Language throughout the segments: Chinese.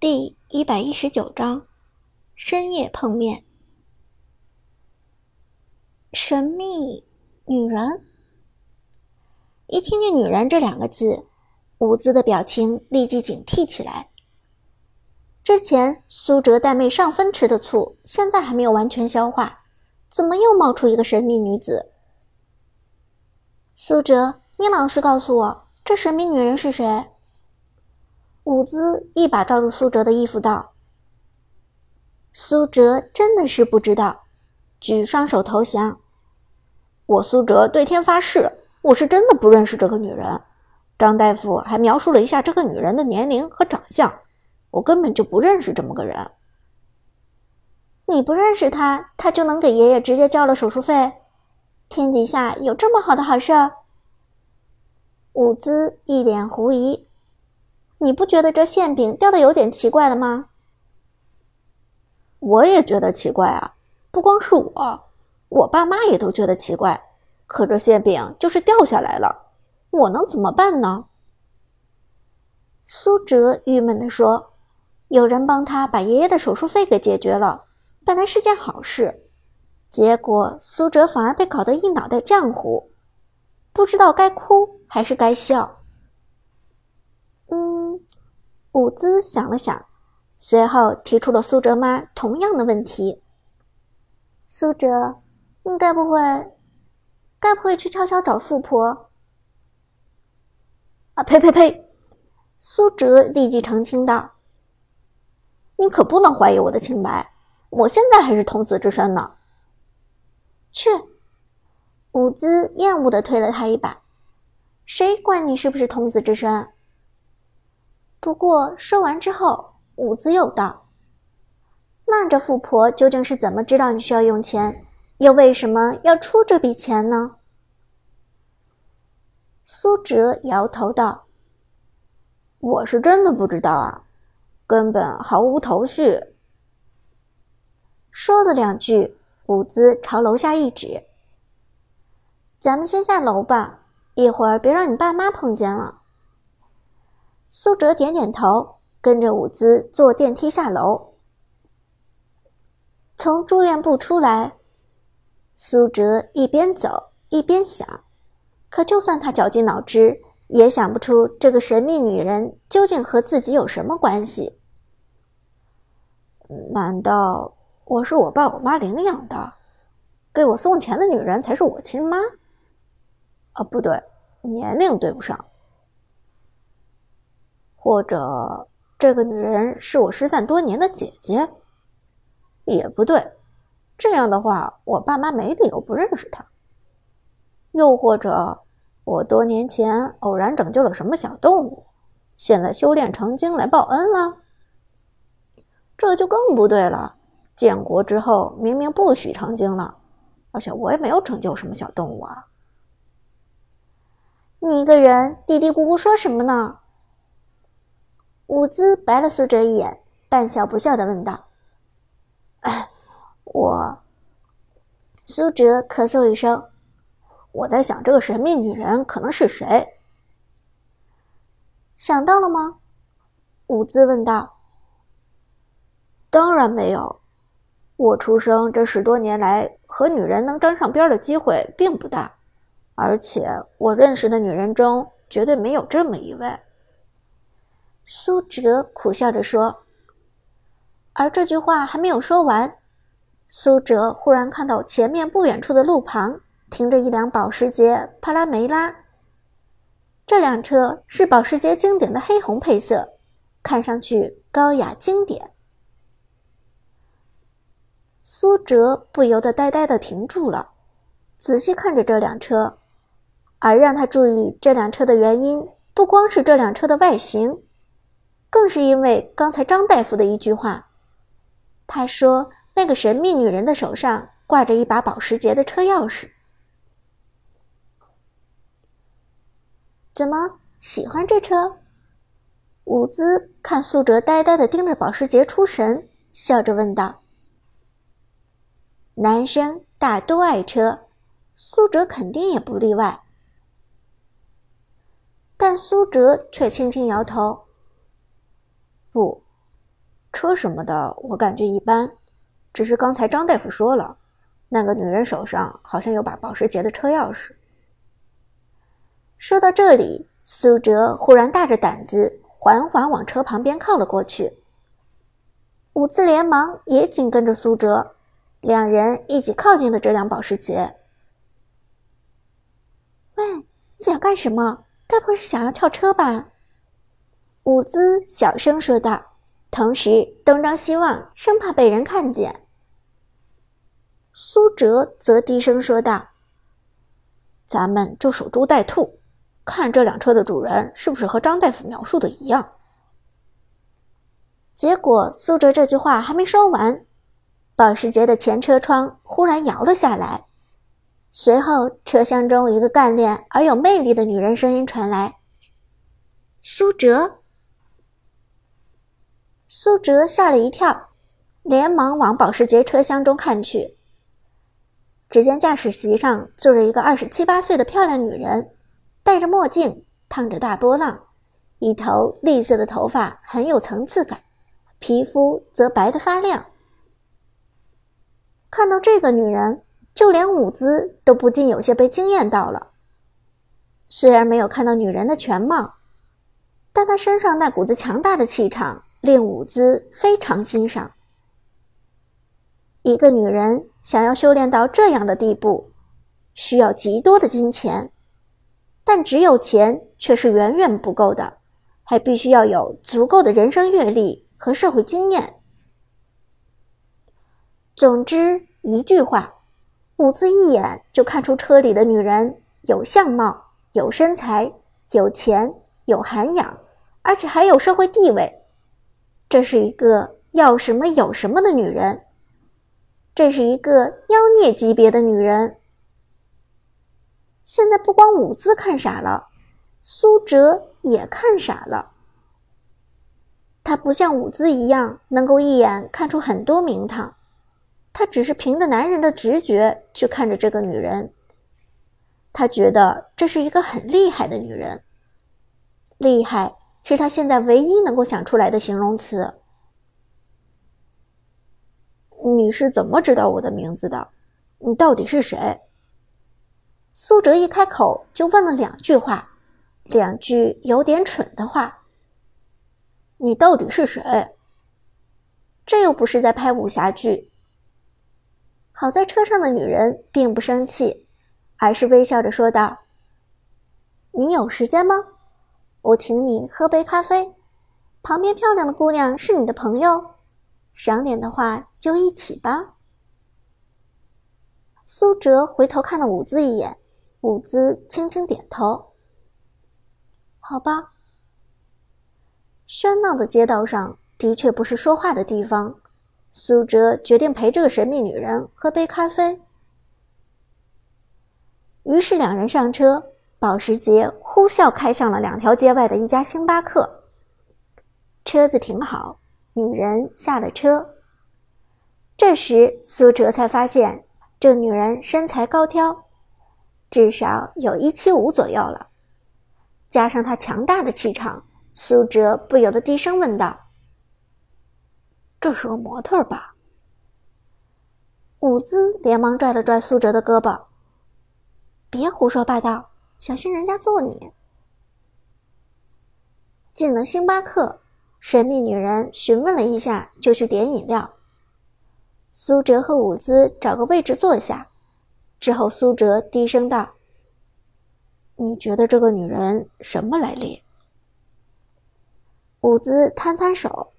第一百一十九章，深夜碰面。神秘女人，一听见“女人”这两个字，伍兹的表情立即警惕起来。之前苏哲带妹上分吃的醋，现在还没有完全消化，怎么又冒出一个神秘女子？苏哲，你老实告诉我，这神秘女人是谁？伍兹一把抓住苏哲的衣服，道：“苏哲真的是不知道，举双手投降。我苏哲对天发誓，我是真的不认识这个女人。张大夫还描述了一下这个女人的年龄和长相，我根本就不认识这么个人。你不认识她，她就能给爷爷直接交了手术费？天底下有这么好的好事？”伍兹一脸狐疑。你不觉得这馅饼掉的有点奇怪了吗？我也觉得奇怪啊，不光是我，我爸妈也都觉得奇怪。可这馅饼就是掉下来了，我能怎么办呢？苏哲郁闷地说：“有人帮他把爷爷的手术费给解决了，本来是件好事，结果苏哲反而被搞得一脑袋浆糊，不知道该哭还是该笑。”伍兹想了想，随后提出了苏哲妈同样的问题：“苏哲，你该不会，该不会去悄悄找富婆？”啊呸呸呸！苏哲立即澄清道：“你可不能怀疑我的清白，我现在还是童子之身呢。”去！伍兹厌恶的推了他一把：“谁管你是不是童子之身？”不过说完之后，伍兹又道：“那这富婆究竟是怎么知道你需要用钱，又为什么要出这笔钱呢？”苏哲摇头道：“我是真的不知道啊，根本毫无头绪。”说了两句，伍兹朝楼下一指：“咱们先下楼吧，一会儿别让你爸妈碰见了。”苏哲点点头，跟着伍兹坐电梯下楼。从住院部出来，苏哲一边走一边想，可就算他绞尽脑汁，也想不出这个神秘女人究竟和自己有什么关系。难道我是我爸我妈领养的？给我送钱的女人才是我亲妈？啊，不对，年龄对不上。或者这个女人是我失散多年的姐姐，也不对。这样的话，我爸妈没理由不认识她。又或者，我多年前偶然拯救了什么小动物，现在修炼成精来报恩了。这就更不对了。建国之后明明不许成精了，而且我也没有拯救什么小动物啊。你一个人嘀嘀咕咕说什么呢？伍兹白了苏哲一眼，半笑不笑的问道：“，我。”苏哲咳嗽一声：“我在想，这个神秘女人可能是谁？想到了吗？”伍兹问道。“当然没有，我出生这十多年来，和女人能沾上边的机会并不大，而且我认识的女人中，绝对没有这么一位。”苏哲苦笑着说，而这句话还没有说完，苏哲忽然看到前面不远处的路旁停着一辆保时捷帕拉梅拉。这辆车是保时捷经典的黑红配色，看上去高雅经典。苏哲不由得呆呆的停住了，仔细看着这辆车，而让他注意这辆车的原因，不光是这辆车的外形。更是因为刚才张大夫的一句话，他说那个神秘女人的手上挂着一把保时捷的车钥匙。怎么喜欢这车？伍兹看苏哲呆呆的盯着保时捷出神，笑着问道：“男生大都爱车，苏哲肯定也不例外。”但苏哲却轻轻摇头。不，车什么的，我感觉一般。只是刚才张大夫说了，那个女人手上好像有把保时捷的车钥匙。说到这里，苏哲忽然大着胆子缓缓往车旁边靠了过去。伍兹连忙也紧跟着苏哲，两人一起靠近了这辆保时捷。喂，你想干什么？该不会是想要跳车吧？伍兹小声说道，同时东张西望，生怕被人看见。苏哲则低声说道：“咱们就守株待兔，看这辆车的主人是不是和张大夫描述的一样。”结果，苏哲这句话还没说完，保时捷的前车窗忽然摇了下来，随后车厢中一个干练而有魅力的女人声音传来：“苏哲。”苏哲吓了一跳，连忙往保时捷车厢中看去。只见驾驶席上坐着一个二十七八岁的漂亮女人，戴着墨镜，烫着大波浪，一头栗色的头发很有层次感，皮肤则白得发亮。看到这个女人，就连伍兹都不禁有些被惊艳到了。虽然没有看到女人的全貌，但她身上那股子强大的气场。令伍兹非常欣赏。一个女人想要修炼到这样的地步，需要极多的金钱，但只有钱却是远远不够的，还必须要有足够的人生阅历和社会经验。总之一句话，伍兹一眼就看出车里的女人有相貌、有身材、有钱、有涵养，而且还有社会地位。这是一个要什么有什么的女人，这是一个妖孽级别的女人。现在不光伍兹看傻了，苏哲也看傻了。他不像伍兹一样能够一眼看出很多名堂，他只是凭着男人的直觉去看着这个女人。他觉得这是一个很厉害的女人，厉害。是他现在唯一能够想出来的形容词。你是怎么知道我的名字的？你到底是谁？苏哲一开口就问了两句话，两句有点蠢的话。你到底是谁？这又不是在拍武侠剧。好在车上的女人并不生气，而是微笑着说道：“你有时间吗？”我请你喝杯咖啡，旁边漂亮的姑娘是你的朋友，赏脸的话就一起吧。苏哲回头看了伍兹一眼，伍兹轻轻点头。好吧。喧闹的街道上的确不是说话的地方，苏哲决定陪这个神秘女人喝杯咖啡。于是两人上车。保时捷呼啸开上了两条街外的一家星巴克。车子停好，女人下了车。这时，苏哲才发现这女人身材高挑，至少有一七五左右了。加上她强大的气场，苏哲不由得低声问道：“这是个模特吧？”伍兹连忙拽了拽苏哲的胳膊：“别胡说八道。”小心人家揍你！进了星巴克，神秘女人询问了一下，就去点饮料。苏哲和伍兹找个位置坐下，之后苏哲低声道：“你觉得这个女人什么来历？”伍兹摊摊手，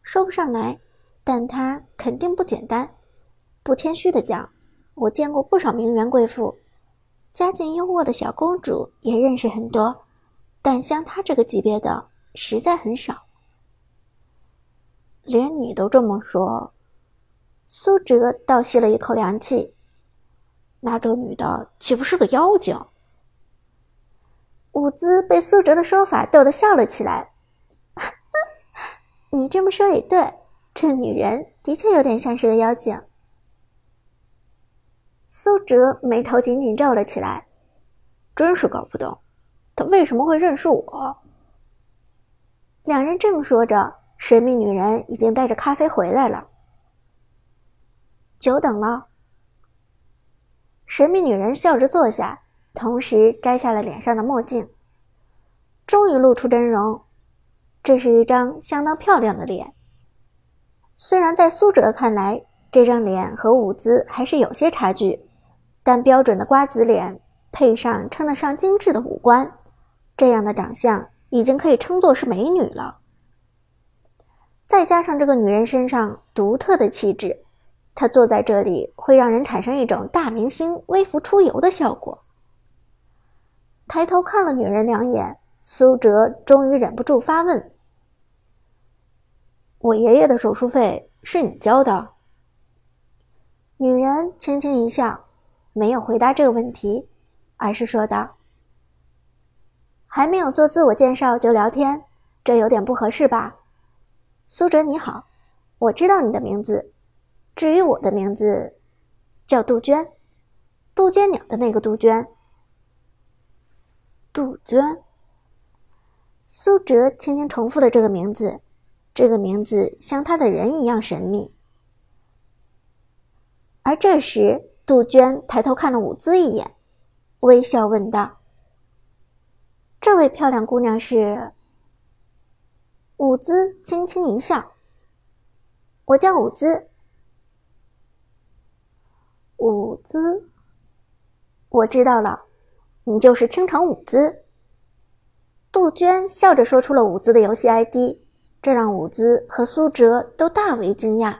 说不上来，但她肯定不简单。不谦虚的讲，我见过不少名媛贵妇。家境优渥的小公主也认识很多，但像她这个级别的实在很少。连你都这么说，苏哲倒吸了一口凉气。那这女的岂不是个妖精？伍兹被苏哲的说法逗得笑了起来。你这么说也对，这女人的确有点像是个妖精。苏哲眉头紧紧皱了起来，真是搞不懂，他为什么会认识我。两人正说着，神秘女人已经带着咖啡回来了。久等了。神秘女人笑着坐下，同时摘下了脸上的墨镜，终于露出真容。这是一张相当漂亮的脸。虽然在苏哲看来，这张脸和舞姿还是有些差距，但标准的瓜子脸配上称得上精致的五官，这样的长相已经可以称作是美女了。再加上这个女人身上独特的气质。她坐在这里，会让人产生一种大明星微服出游的效果。抬头看了女人两眼，苏哲终于忍不住发问：“我爷爷的手术费是你交的？”女人轻轻一笑，没有回答这个问题，而是说道：“还没有做自我介绍就聊天，这有点不合适吧？”苏哲你好，我知道你的名字。至于我的名字，叫杜鹃，杜鹃鸟的那个杜鹃。杜鹃。苏哲轻轻重复了这个名字，这个名字像他的人一样神秘。而这时，杜鹃抬头看了舞姿一眼，微笑问道：“这位漂亮姑娘是？”舞姿轻轻一笑：“我叫舞姿。”舞姿，我知道了，你就是倾城舞姿。杜鹃笑着说出了舞姿的游戏 ID，这让舞姿和苏哲都大为惊讶。